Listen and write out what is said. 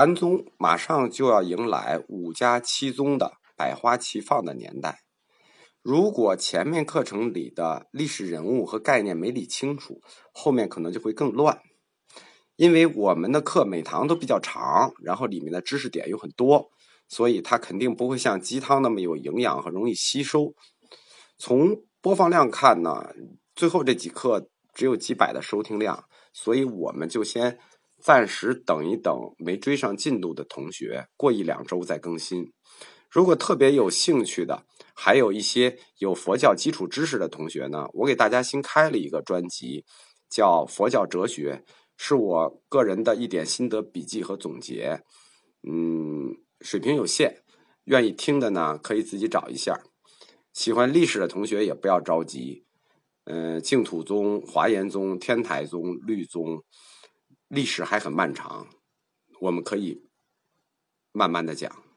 禅宗马上就要迎来五家七宗的百花齐放的年代。如果前面课程里的历史人物和概念没理清楚，后面可能就会更乱。因为我们的课每堂都比较长，然后里面的知识点又很多，所以它肯定不会像鸡汤那么有营养和容易吸收。从播放量看呢，最后这几课只有几百的收听量，所以我们就先暂时等一等没追上进度的同学，过一两周再更新。如果特别有兴趣的，还有一些有佛教基础知识的同学呢，我给大家新开了一个专辑，叫《佛教哲学》。是我个人的一点心得笔记和总结，嗯，水平有限，愿意听的呢可以自己找一下。喜欢历史的同学也不要着急，嗯，净土宗、华严宗、天台宗、律宗，历史还很漫长，我们可以慢慢的讲。